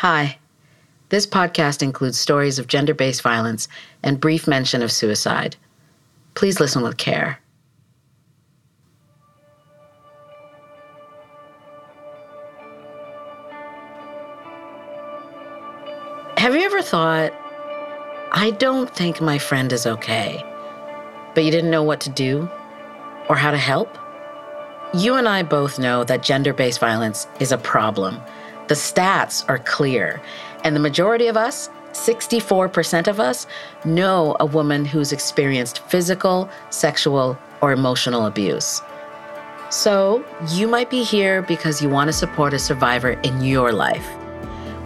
Hi. This podcast includes stories of gender based violence and brief mention of suicide. Please listen with care. Have you ever thought, I don't think my friend is okay, but you didn't know what to do or how to help? You and I both know that gender based violence is a problem. The stats are clear, and the majority of us, 64% of us, know a woman who's experienced physical, sexual, or emotional abuse. So, you might be here because you want to support a survivor in your life.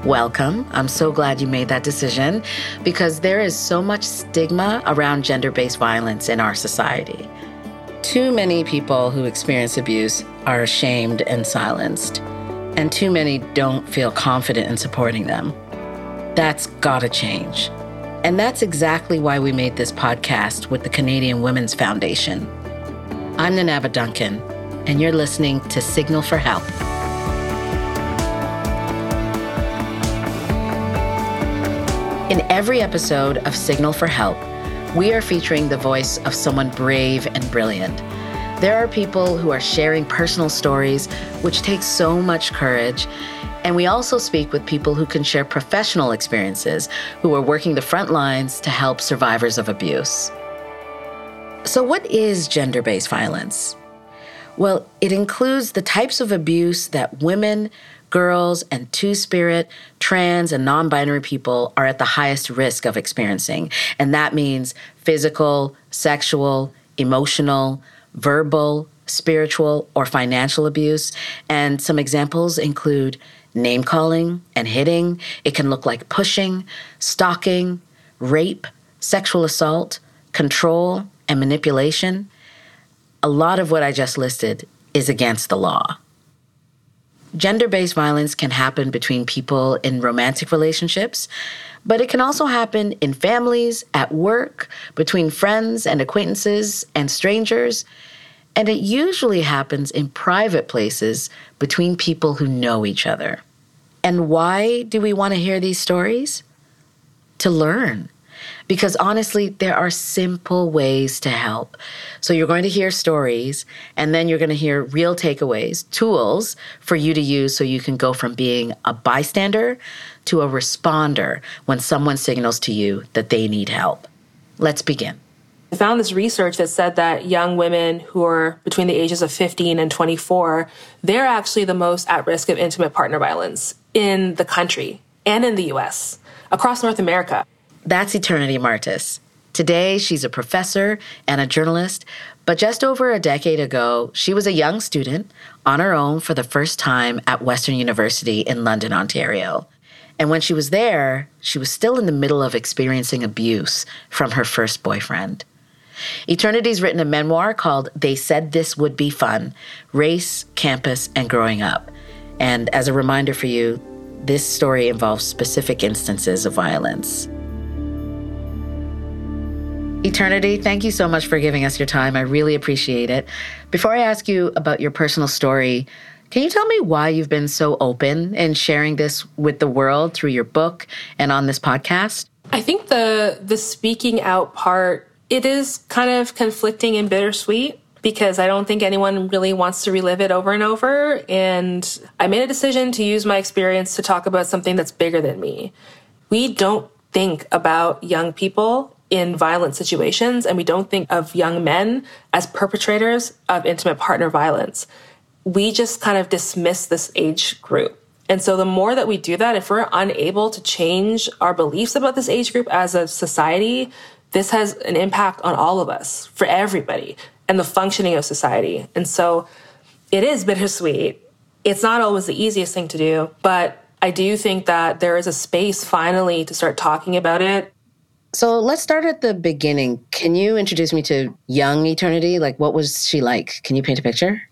Welcome. I'm so glad you made that decision because there is so much stigma around gender based violence in our society. Too many people who experience abuse are ashamed and silenced, and too many don't feel confident in supporting them. That's gotta change. And that's exactly why we made this podcast with the Canadian Women's Foundation. I'm Nanaba Duncan, and you're listening to Signal for Help. In every episode of Signal for Help, we are featuring the voice of someone brave and brilliant. There are people who are sharing personal stories, which takes so much courage. And we also speak with people who can share professional experiences, who are working the front lines to help survivors of abuse. So, what is gender based violence? Well, it includes the types of abuse that women, girls, and two spirit, trans, and non binary people are at the highest risk of experiencing. And that means physical, sexual, emotional, verbal, spiritual, or financial abuse. And some examples include name calling and hitting. It can look like pushing, stalking, rape, sexual assault, control, and manipulation. A lot of what I just listed is against the law. Gender based violence can happen between people in romantic relationships, but it can also happen in families, at work, between friends and acquaintances and strangers. And it usually happens in private places between people who know each other. And why do we want to hear these stories? To learn because honestly, there are simple ways to help. So you're going to hear stories, and then you're going to hear real takeaways, tools for you to use so you can go from being a bystander to a responder when someone signals to you that they need help. Let's begin. I found this research that said that young women who are between the ages of 15 and 24, they're actually the most at risk of intimate partner violence in the country and in the US, across North America. That's Eternity Martis. Today, she's a professor and a journalist, but just over a decade ago, she was a young student on her own for the first time at Western University in London, Ontario. And when she was there, she was still in the middle of experiencing abuse from her first boyfriend. Eternity's written a memoir called They Said This Would Be Fun Race, Campus, and Growing Up. And as a reminder for you, this story involves specific instances of violence. Eternity, thank you so much for giving us your time. I really appreciate it. Before I ask you about your personal story, can you tell me why you've been so open in sharing this with the world through your book and on this podcast? I think the the speaking out part it is kind of conflicting and bittersweet because I don't think anyone really wants to relive it over and over and I made a decision to use my experience to talk about something that's bigger than me. We don't think about young people in violent situations, and we don't think of young men as perpetrators of intimate partner violence. We just kind of dismiss this age group. And so the more that we do that, if we're unable to change our beliefs about this age group as a society, this has an impact on all of us, for everybody, and the functioning of society. And so it is bittersweet. It's not always the easiest thing to do, but I do think that there is a space finally to start talking about it so let's start at the beginning. Can you introduce me to young Eternity? Like, what was she like? Can you paint a picture?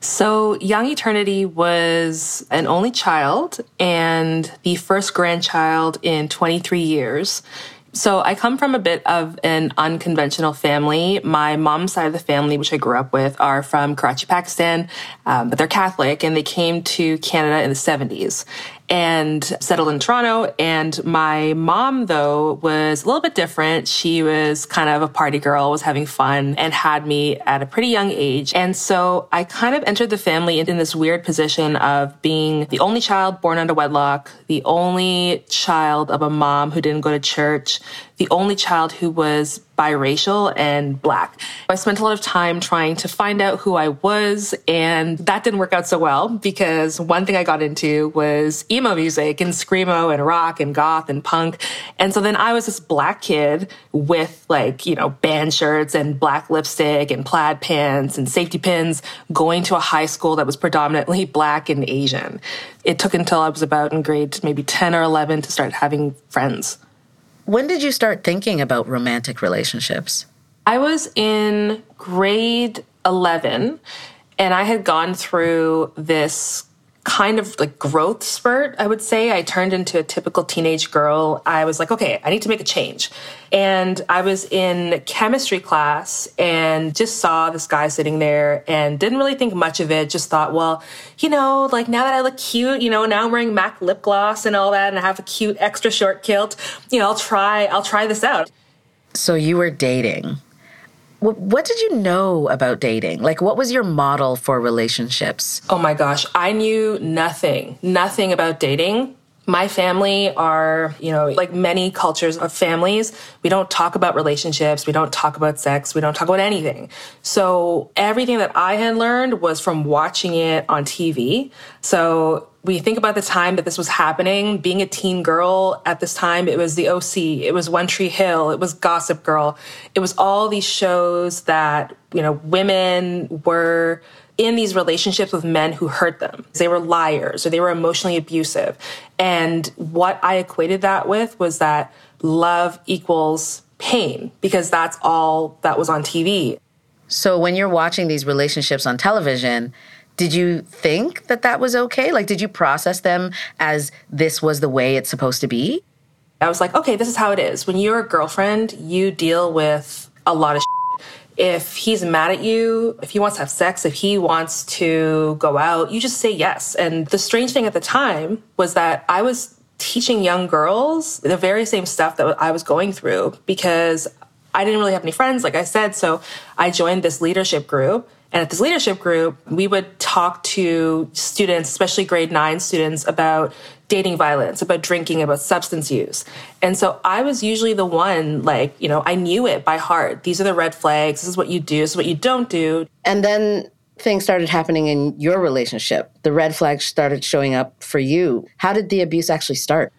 So, Young Eternity was an only child and the first grandchild in 23 years. So, I come from a bit of an unconventional family. My mom's side of the family, which I grew up with, are from Karachi, Pakistan, um, but they're Catholic and they came to Canada in the 70s. And settled in Toronto. And my mom, though, was a little bit different. She was kind of a party girl, was having fun, and had me at a pretty young age. And so I kind of entered the family in this weird position of being the only child born under wedlock, the only child of a mom who didn't go to church, the only child who was biracial and black. I spent a lot of time trying to find out who I was, and that didn't work out so well because one thing I got into was emo music and screamo and rock and goth and punk. And so then I was this black kid with like, you know, band shirts and black lipstick and plaid pants and safety pins going to a high school that was predominantly black and Asian. It took until I was about in grade maybe 10 or 11 to start having friends. When did you start thinking about romantic relationships? I was in grade 11 and I had gone through this kind of like growth spurt, I would say. I turned into a typical teenage girl. I was like, okay, I need to make a change. And I was in chemistry class and just saw this guy sitting there and didn't really think much of it. Just thought, well, you know, like now that I look cute, you know, now I'm wearing MAC lip gloss and all that, and I have a cute extra short kilt, you know, I'll try, I'll try this out. So you were dating. What did you know about dating? Like, what was your model for relationships? Oh my gosh, I knew nothing, nothing about dating. My family are, you know, like many cultures of families, we don't talk about relationships, we don't talk about sex, we don't talk about anything. So everything that I had learned was from watching it on TV. So we think about the time that this was happening, being a teen girl at this time, it was the OC, it was One Tree Hill, it was Gossip Girl. It was all these shows that, you know, women were in these relationships with men who hurt them. They were liars or they were emotionally abusive. And what I equated that with was that love equals pain because that's all that was on TV. So when you're watching these relationships on television, did you think that that was okay? Like, did you process them as this was the way it's supposed to be? I was like, okay, this is how it is. When you're a girlfriend, you deal with a lot of. If he's mad at you, if he wants to have sex, if he wants to go out, you just say yes. And the strange thing at the time was that I was teaching young girls the very same stuff that I was going through because I didn't really have any friends, like I said. So I joined this leadership group and at this leadership group, we would talk to students, especially grade nine students, about dating violence, about drinking, about substance use. And so I was usually the one, like, you know, I knew it by heart. These are the red flags. This is what you do. This is what you don't do. And then things started happening in your relationship. The red flags started showing up for you. How did the abuse actually start?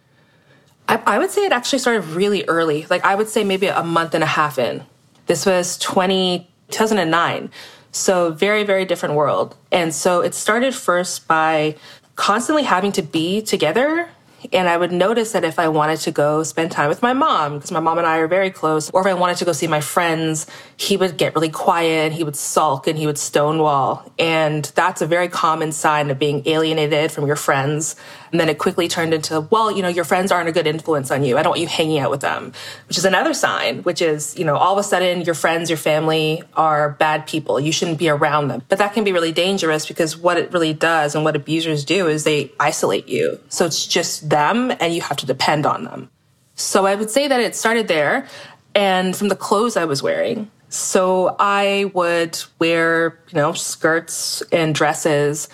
I, I would say it actually started really early. Like, I would say maybe a month and a half in. This was 20, 2009. So very, very different world. And so it started first by constantly having to be together and I would notice that if I wanted to go spend time with my mom, because my mom and I are very close, or if I wanted to go see my friends, he would get really quiet, he would sulk, and he would stonewall. And that's a very common sign of being alienated from your friends. And then it quickly turned into, well, you know, your friends aren't a good influence on you. I don't want you hanging out with them, which is another sign, which is, you know, all of a sudden your friends, your family are bad people. You shouldn't be around them. But that can be really dangerous because what it really does and what abusers do is they isolate you. So it's just them and you have to depend on them. So I would say that it started there and from the clothes I was wearing. So I would wear, you know, skirts and dresses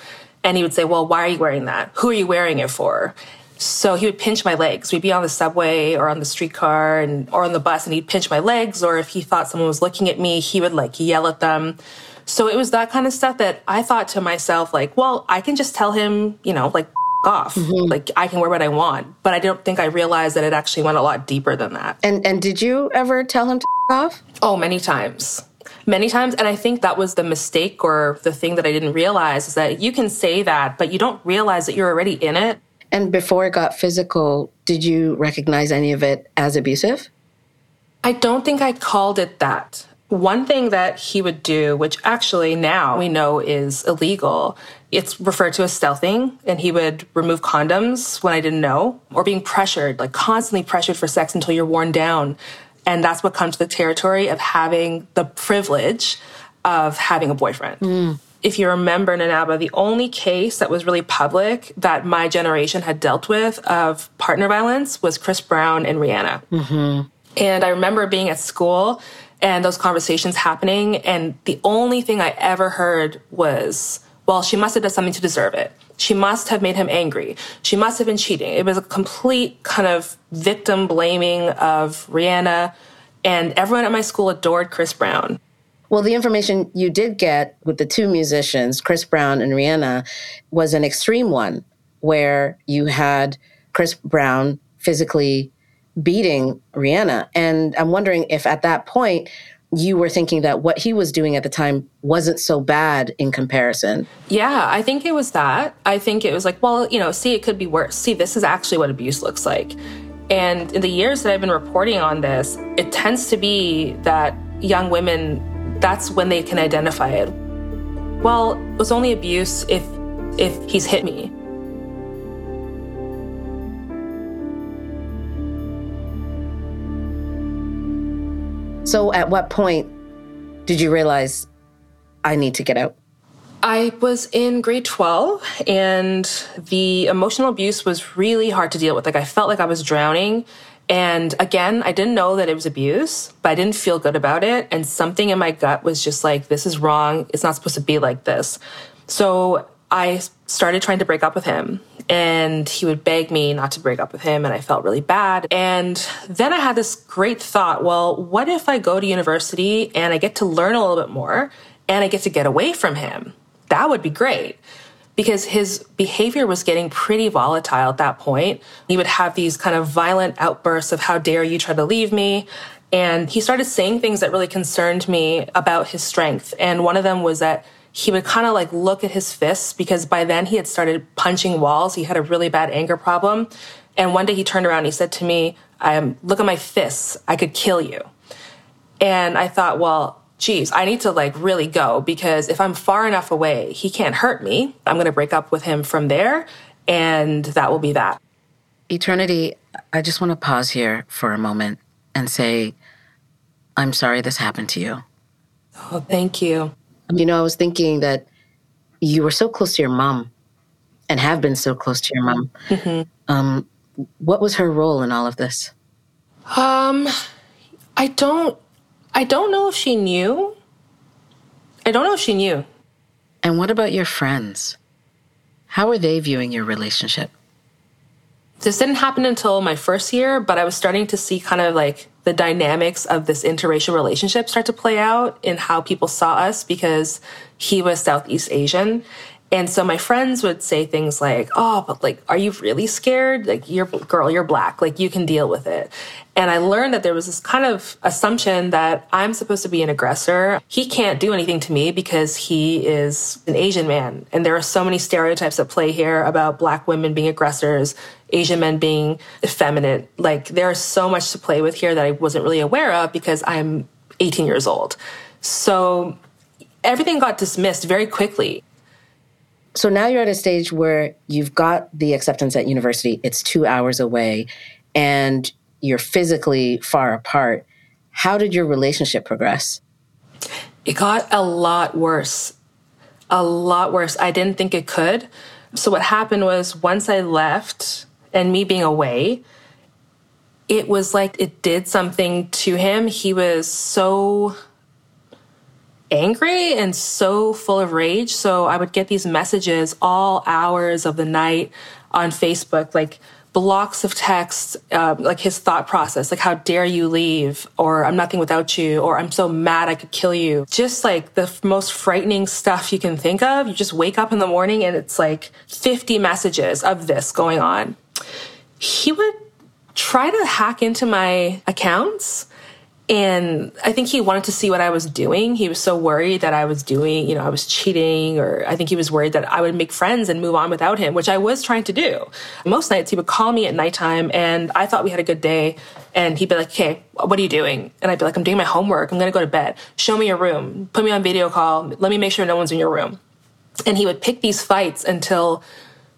and he would say, Well, why are you wearing that? Who are you wearing it for? So he would pinch my legs. We'd be on the subway or on the streetcar and or on the bus and he'd pinch my legs or if he thought someone was looking at me, he would like yell at them. So it was that kind of stuff that I thought to myself like, well, I can just tell him, you know, like off. Mm-hmm. Like I can wear what I want. But I don't think I realized that it actually went a lot deeper than that. And and did you ever tell him to off? Oh, many times many times. And I think that was the mistake or the thing that I didn't realize is that you can say that, but you don't realize that you're already in it. And before it got physical, did you recognize any of it as abusive? I don't think I called it that. One thing that he would do, which actually now we know is illegal, it's referred to as stealthing, and he would remove condoms when I didn't know, or being pressured, like constantly pressured for sex until you're worn down. And that's what comes to the territory of having the privilege of having a boyfriend. Mm. if you remember Nanaba, the only case that was really public that my generation had dealt with of partner violence was Chris Brown and Rihanna. Mm-hmm. And I remember being at school and those conversations happening. And the only thing I ever heard was, well, she must have done something to deserve it. She must have made him angry. She must have been cheating. It was a complete kind of victim blaming of Rihanna. And everyone at my school adored Chris Brown. Well, the information you did get with the two musicians, Chris Brown and Rihanna, was an extreme one where you had Chris Brown physically beating Rihanna. And I'm wondering if at that point you were thinking that what he was doing at the time wasn't so bad in comparison. Yeah, I think it was that. I think it was like, well, you know, see, it could be worse. See, this is actually what abuse looks like. And in the years that I've been reporting on this, it tends to be that young women, that's when they can identify it. Well, it was only abuse if if he's hit me. So, at what point did you realize I need to get out? I was in grade 12 and the emotional abuse was really hard to deal with. Like, I felt like I was drowning. And again, I didn't know that it was abuse, but I didn't feel good about it. And something in my gut was just like, this is wrong. It's not supposed to be like this. So I started trying to break up with him and he would beg me not to break up with him and I felt really bad. And then I had this great thought, well, what if I go to university and I get to learn a little bit more and I get to get away from him? That would be great. Because his behavior was getting pretty volatile at that point. He would have these kind of violent outbursts of, How dare you try to leave me? And he started saying things that really concerned me about his strength. And one of them was that he would kind of like look at his fists because by then he had started punching walls. He had a really bad anger problem. And one day he turned around and he said to me, um, Look at my fists. I could kill you. And I thought, well, geez, I need to like really go because if I'm far enough away, he can't hurt me. I'm going to break up with him from there. And that will be that. Eternity, I just want to pause here for a moment and say, I'm sorry this happened to you. Oh, thank you. You know, I was thinking that you were so close to your mom and have been so close to your mom. Mm-hmm. Um, what was her role in all of this? Um, I don't, I don't know if she knew. I don't know if she knew. And what about your friends? How are they viewing your relationship? This didn't happen until my first year, but I was starting to see kind of like the dynamics of this interracial relationship start to play out in how people saw us because he was Southeast Asian. And so my friends would say things like, Oh, but like, are you really scared? Like, you're girl, you're black. Like, you can deal with it. And I learned that there was this kind of assumption that I'm supposed to be an aggressor. He can't do anything to me because he is an Asian man. And there are so many stereotypes at play here about black women being aggressors, Asian men being effeminate. Like, there's so much to play with here that I wasn't really aware of because I'm 18 years old. So everything got dismissed very quickly. So now you're at a stage where you've got the acceptance at university, it's two hours away, and you're physically far apart. How did your relationship progress? It got a lot worse. A lot worse. I didn't think it could. So, what happened was once I left and me being away, it was like it did something to him. He was so angry and so full of rage. So I would get these messages all hours of the night on Facebook, like blocks of text, uh, like his thought process, like, how dare you leave? Or I'm nothing without you. Or I'm so mad I could kill you. Just like the f- most frightening stuff you can think of. You just wake up in the morning and it's like 50 messages of this going on. He would try to hack into my accounts and I think he wanted to see what I was doing. He was so worried that I was doing, you know, I was cheating, or I think he was worried that I would make friends and move on without him, which I was trying to do. Most nights he would call me at nighttime and I thought we had a good day. And he'd be like, okay, what are you doing? And I'd be like, I'm doing my homework. I'm going to go to bed. Show me your room. Put me on video call. Let me make sure no one's in your room. And he would pick these fights until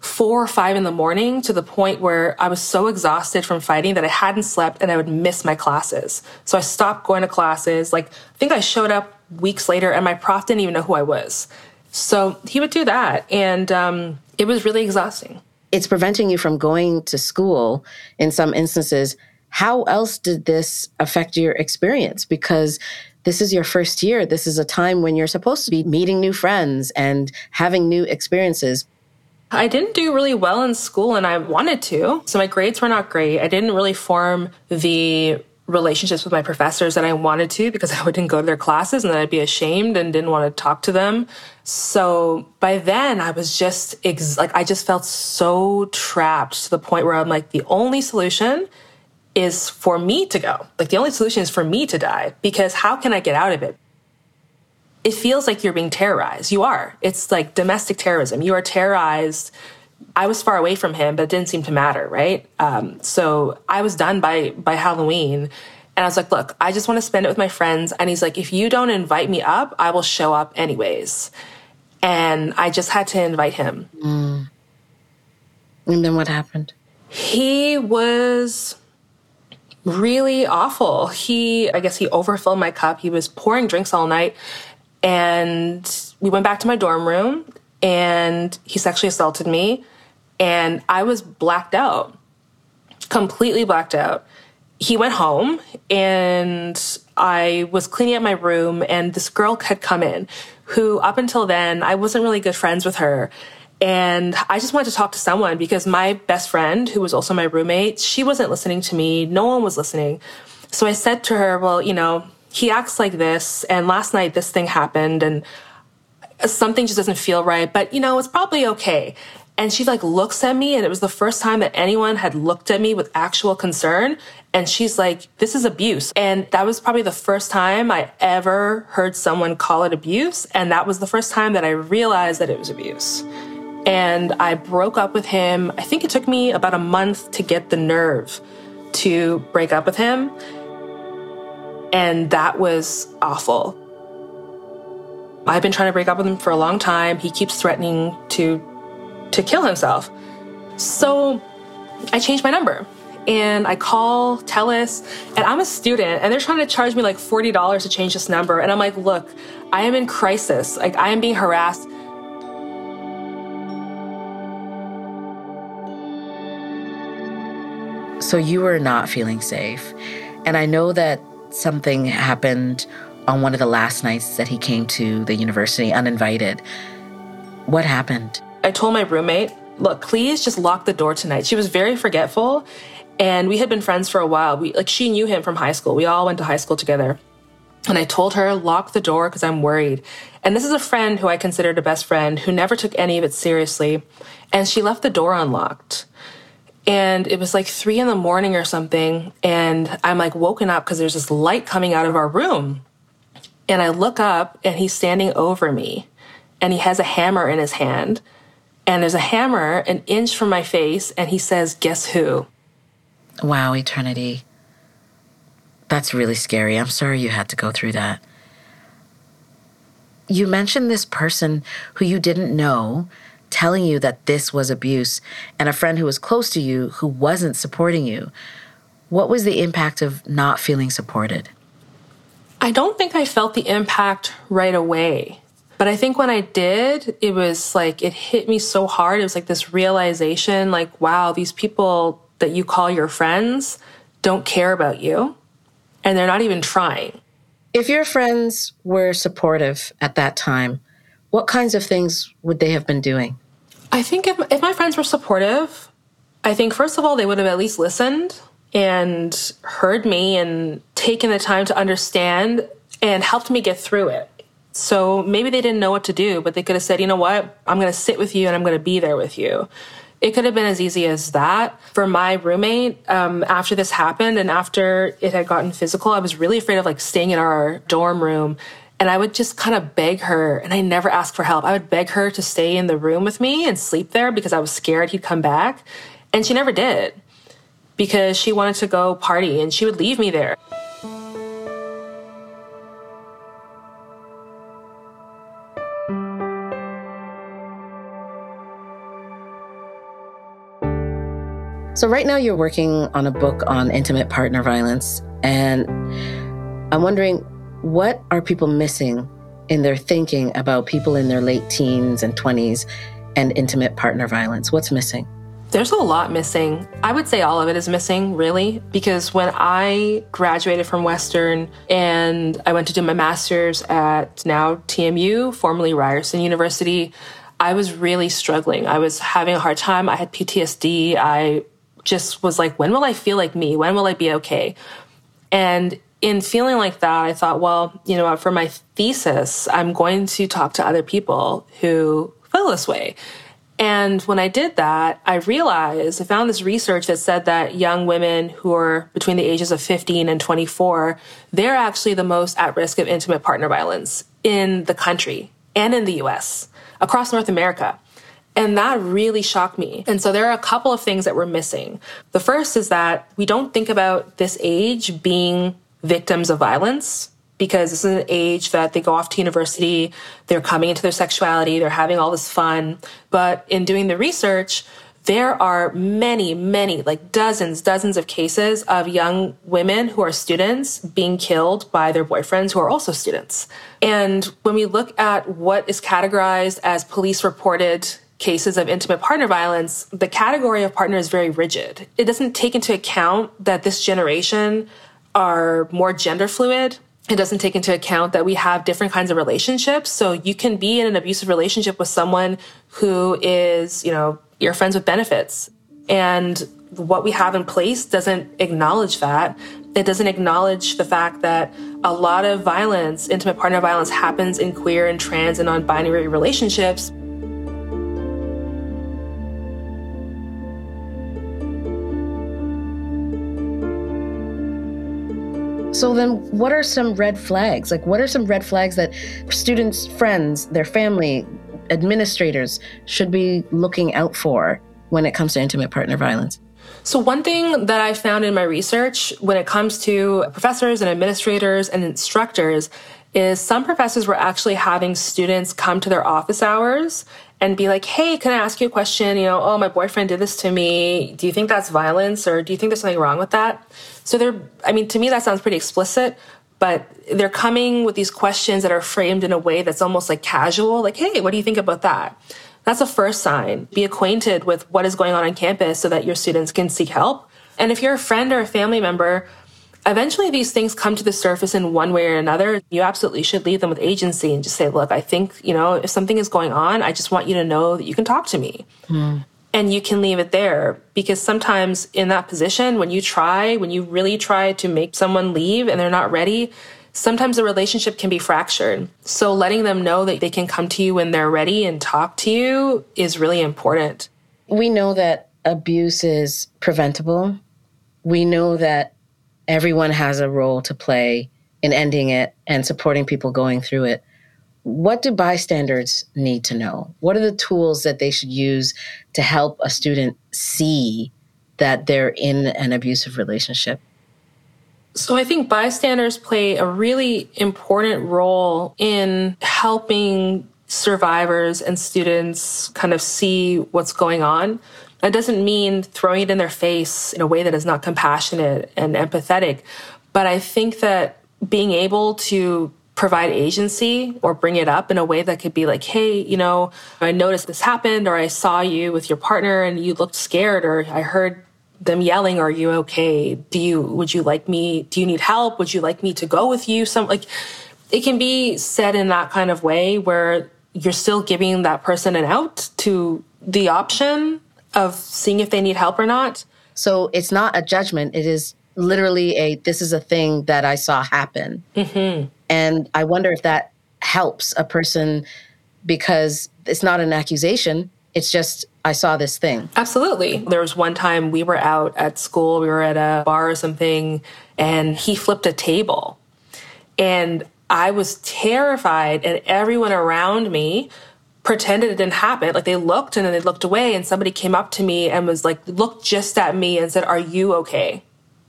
four or five in the morning to the point where I was so exhausted from fighting that I hadn't slept and I would miss my classes. So I stopped going to classes. Like, I think I showed up weeks later and my prof didn't even know who I was. So he would do that. And um, it was really exhausting. It's preventing you from going to school in some instances. How else did this affect your experience? Because this is your first year. This is a time when you're supposed to be meeting new friends and having new experiences. I didn't do really well in school and I wanted to. So my grades were not great. I didn't really form the relationships with my professors that I wanted to because I wouldn't go to their classes and then I'd be ashamed and didn't want to talk to them. So by then I was just ex- like, I just felt so trapped to the point where I'm like, the only solution is for me to go. Like the only solution is for me to die because how can I get out of it? It feels like you're being terrorized. You are. It's like domestic terrorism. You are terrorized I was far away from him, but it didn't seem to matter, right? Um, so I was done by by Halloween, and I was like, "Look, I just want to spend it with my friends." And he's like, "If you don't invite me up, I will show up anyways." And I just had to invite him. Mm. And then what happened? He was really awful. He, I guess, he overfilled my cup. He was pouring drinks all night, and we went back to my dorm room and he sexually assaulted me and I was blacked out, completely blacked out. He went home and I was cleaning up my room and this girl had come in who up until then I wasn't really good friends with her. And I just wanted to talk to someone because my best friend, who was also my roommate, she wasn't listening to me. No one was listening. So I said to her, well, you know, he acts like this. And last night this thing happened. And something just doesn't feel right, but you know, it's probably okay. And she like looks at me and it was the first time that anyone had looked at me with actual concern. And she's like, this is abuse. And that was probably the first time I ever heard someone call it abuse. And that was the first time that I realized that it was abuse. And I broke up with him. I think it took me about a month to get the nerve to break up with him. And that was awful I've been trying to break up with him for a long time. He keeps threatening to to kill himself. So I changed my number and I call TELUS and I'm a student and they're trying to charge me like $40 to change this number. And I'm like, look, I am in crisis. Like I am being harassed. So you were not feeling safe. And I know that something happened on one of the last nights that he came to the university uninvited. What happened? I told my roommate, look, please just lock the door tonight. She was very forgetful and we had been friends for a while. We like she knew him from high school. We all went to high school together. And I told her, lock the door because I'm worried. And this is a friend who I considered a best friend who never took any of it seriously. And she left the door unlocked. And it was like three in the morning or something. And I'm like woken up because there's this light coming out of our room. And I look up and he's standing over me and he has a hammer in his hand. And there's a hammer an inch from my face and he says, Guess who? Wow, eternity. That's really scary. I'm sorry you had to go through that. You mentioned this person who you didn't know telling you that this was abuse and a friend who was close to you who wasn't supporting you. What was the impact of not feeling supported? I don't think I felt the impact right away. But I think when I did, it was like it hit me so hard. It was like this realization like, wow, these people that you call your friends don't care about you and they're not even trying. If your friends were supportive at that time, what kinds of things would they have been doing? I think if, if my friends were supportive, I think first of all, they would have at least listened and heard me and taken the time to understand and helped me get through it. So maybe they didn't know what to do, but they could have said, you know what, I'm going to sit with you and I'm going to be there with you. It could have been as easy as that. For my roommate, um, after this happened and after it had gotten physical, I was really afraid of like staying in our dorm room. And I would just kind of beg her, and I never asked for help. I would beg her to stay in the room with me and sleep there because I was scared he'd come back. And she never did because she wanted to go party and she would leave me there. So, right now, you're working on a book on intimate partner violence. And I'm wondering what are people missing in their thinking about people in their late teens and 20s and intimate partner violence? What's missing? There's a lot missing. I would say all of it is missing, really, because when I graduated from Western and I went to do my master's at now TMU, formerly Ryerson University, I was really struggling. I was having a hard time. I had PTSD. I just was like, when will I feel like me? When will I be okay? And in feeling like that, I thought, well, you know, for my thesis, I'm going to talk to other people who feel this way. And when I did that, I realized I found this research that said that young women who are between the ages of 15 and 24, they're actually the most at risk of intimate partner violence in the country and in the US, across North America. And that really shocked me. And so there are a couple of things that we're missing. The first is that we don't think about this age being victims of violence because this is an age that they go off to university, they're coming into their sexuality, they're having all this fun. But in doing the research, there are many, many, like dozens, dozens of cases of young women who are students being killed by their boyfriends who are also students. And when we look at what is categorized as police reported cases of intimate partner violence, the category of partner is very rigid. It doesn't take into account that this generation are more gender fluid it doesn't take into account that we have different kinds of relationships. So you can be in an abusive relationship with someone who is, you know, you're friends with benefits. And what we have in place doesn't acknowledge that. It doesn't acknowledge the fact that a lot of violence, intimate partner violence, happens in queer and trans and non binary relationships. So then what are some red flags? Like what are some red flags that students, friends, their family, administrators should be looking out for when it comes to intimate partner violence? So, one thing that I found in my research when it comes to professors and administrators and instructors is some professors were actually having students come to their office hours and be like, hey, can I ask you a question? You know, oh, my boyfriend did this to me. Do you think that's violence or do you think there's something wrong with that? So they're, I mean, to me, that sounds pretty explicit, but they're coming with these questions that are framed in a way that's almost like casual, like, hey, what do you think about that? That's a first sign. Be acquainted with what is going on on campus so that your students can seek help. And if you're a friend or a family member eventually these things come to the surface in one way or another. You absolutely should leave them with agency and just say, look, I think, you know, if something is going on, I just want you to know that you can talk to me. Mm. And you can leave it there because sometimes in that position, when you try, when you really try to make someone leave and they're not ready, sometimes the relationship can be fractured. So letting them know that they can come to you when they're ready and talk to you is really important. We know that abuse is preventable. We know that everyone has a role to play in ending it and supporting people going through it. What do bystanders need to know? What are the tools that they should use to help a student see that they're in an abusive relationship? So I think bystanders play a really important role in helping survivors and students kind of see what's going on. That doesn't mean throwing it in their face in a way that is not compassionate and empathetic. But I think that being able to provide agency or bring it up in a way that could be like, hey, you know, I noticed this happened, or I saw you with your partner and you looked scared, or I heard them yelling, are you okay? Do you, would you like me, do you need help? Would you like me to go with you? Some like, it can be said in that kind of way where you're still giving that person an out to the option of seeing if they need help or not. So it's not a judgment. It is literally a this is a thing that I saw happen. Mm-hmm. And I wonder if that helps a person because it's not an accusation. It's just, I saw this thing. Absolutely. There was one time we were out at school, we were at a bar or something, and he flipped a table. And I was terrified, and everyone around me pretended it didn't happen. Like they looked and then they looked away and somebody came up to me and was like, looked just at me and said, Are you okay?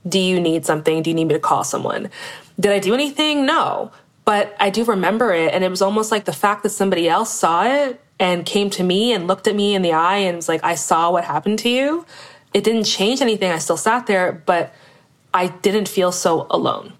Do you need something? Do you need me to call someone? Did I do anything? No. But I do remember it. And it was almost like the fact that somebody else saw it and came to me and looked at me in the eye and was like, I saw what happened to you. It didn't change anything. I still sat there, but I didn't feel so alone.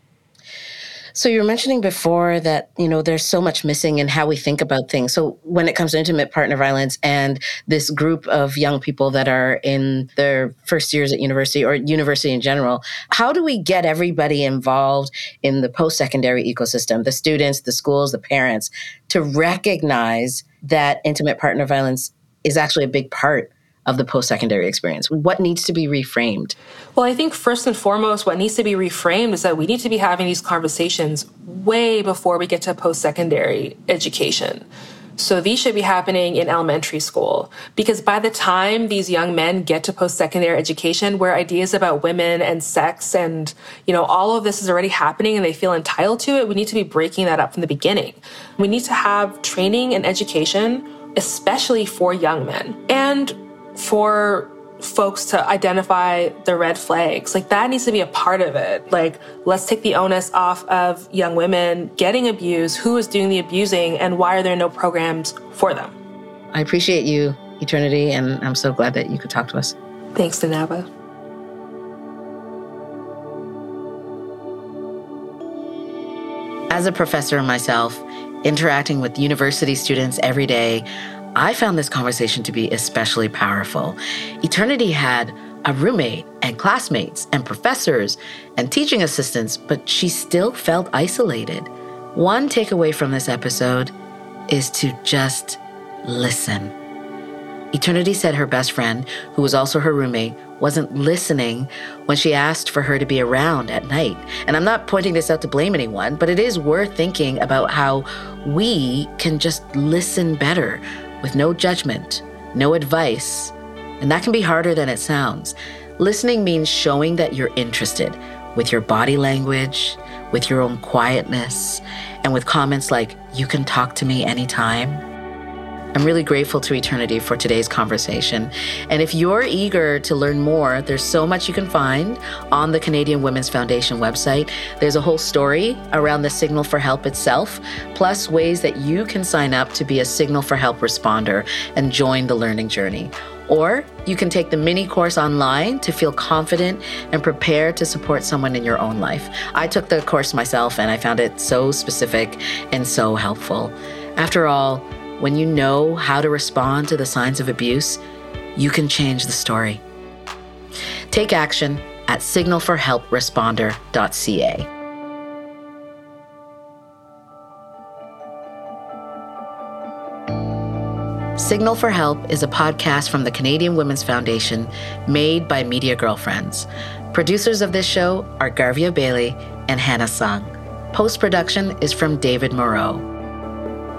So you were mentioning before that, you know, there's so much missing in how we think about things. So when it comes to intimate partner violence and this group of young people that are in their first years at university or university in general, how do we get everybody involved in the post-secondary ecosystem, the students, the schools, the parents, to recognize that intimate partner violence is actually a big part of the post secondary experience? What needs to be reframed? Well, I think first and foremost, what needs to be reframed is that we need to be having these conversations way before we get to post secondary education. So these should be happening in elementary school because by the time these young men get to post-secondary education where ideas about women and sex and, you know, all of this is already happening and they feel entitled to it, we need to be breaking that up from the beginning. We need to have training and education, especially for young men. And for folks to identify the red flags. Like that needs to be a part of it. Like let's take the onus off of young women getting abused, who is doing the abusing, and why are there no programs for them? I appreciate you, Eternity, and I'm so glad that you could talk to us. Thanks, Nanaba. As a professor myself, interacting with university students every day, I found this conversation to be especially powerful. Eternity had a roommate and classmates and professors and teaching assistants, but she still felt isolated. One takeaway from this episode is to just listen. Eternity said her best friend, who was also her roommate, wasn't listening when she asked for her to be around at night. And I'm not pointing this out to blame anyone, but it is worth thinking about how we can just listen better with no judgment, no advice. And that can be harder than it sounds. Listening means showing that you're interested with your body language, with your own quietness, and with comments like, you can talk to me anytime. I'm really grateful to Eternity for today's conversation. And if you're eager to learn more, there's so much you can find on the Canadian Women's Foundation website. There's a whole story around the Signal for Help itself, plus ways that you can sign up to be a Signal for Help responder and join the learning journey. Or you can take the mini course online to feel confident and prepared to support someone in your own life. I took the course myself and I found it so specific and so helpful. After all, when you know how to respond to the signs of abuse, you can change the story. Take action at signalforhelpresponder.ca. Signal for Help is a podcast from the Canadian Women's Foundation made by Media Girlfriends. Producers of this show are Garvia Bailey and Hannah Sung. Post production is from David Moreau.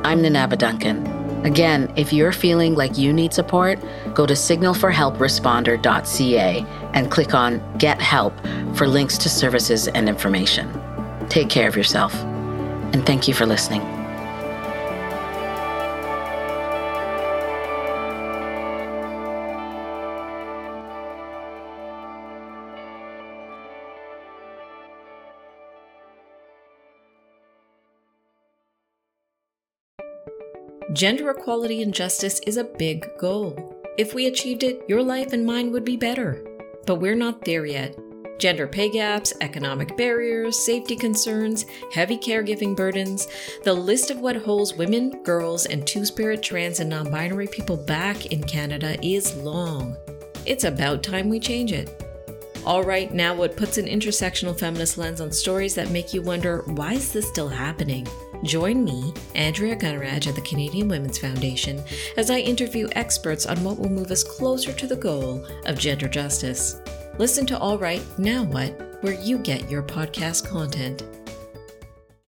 I'm Nanaba Duncan. Again, if you're feeling like you need support, go to signalforhelpresponder.ca and click on Get Help for links to services and information. Take care of yourself, and thank you for listening. Gender equality and justice is a big goal. If we achieved it, your life and mine would be better. But we're not there yet. Gender pay gaps, economic barriers, safety concerns, heavy caregiving burdens, the list of what holds women, girls, and two spirit, trans, and non binary people back in Canada is long. It's about time we change it. All right, now what puts an intersectional feminist lens on stories that make you wonder why is this still happening? Join me, Andrea Gunraj at the Canadian Women's Foundation, as I interview experts on what will move us closer to the goal of gender justice. Listen to All Right, Now What, where you get your podcast content.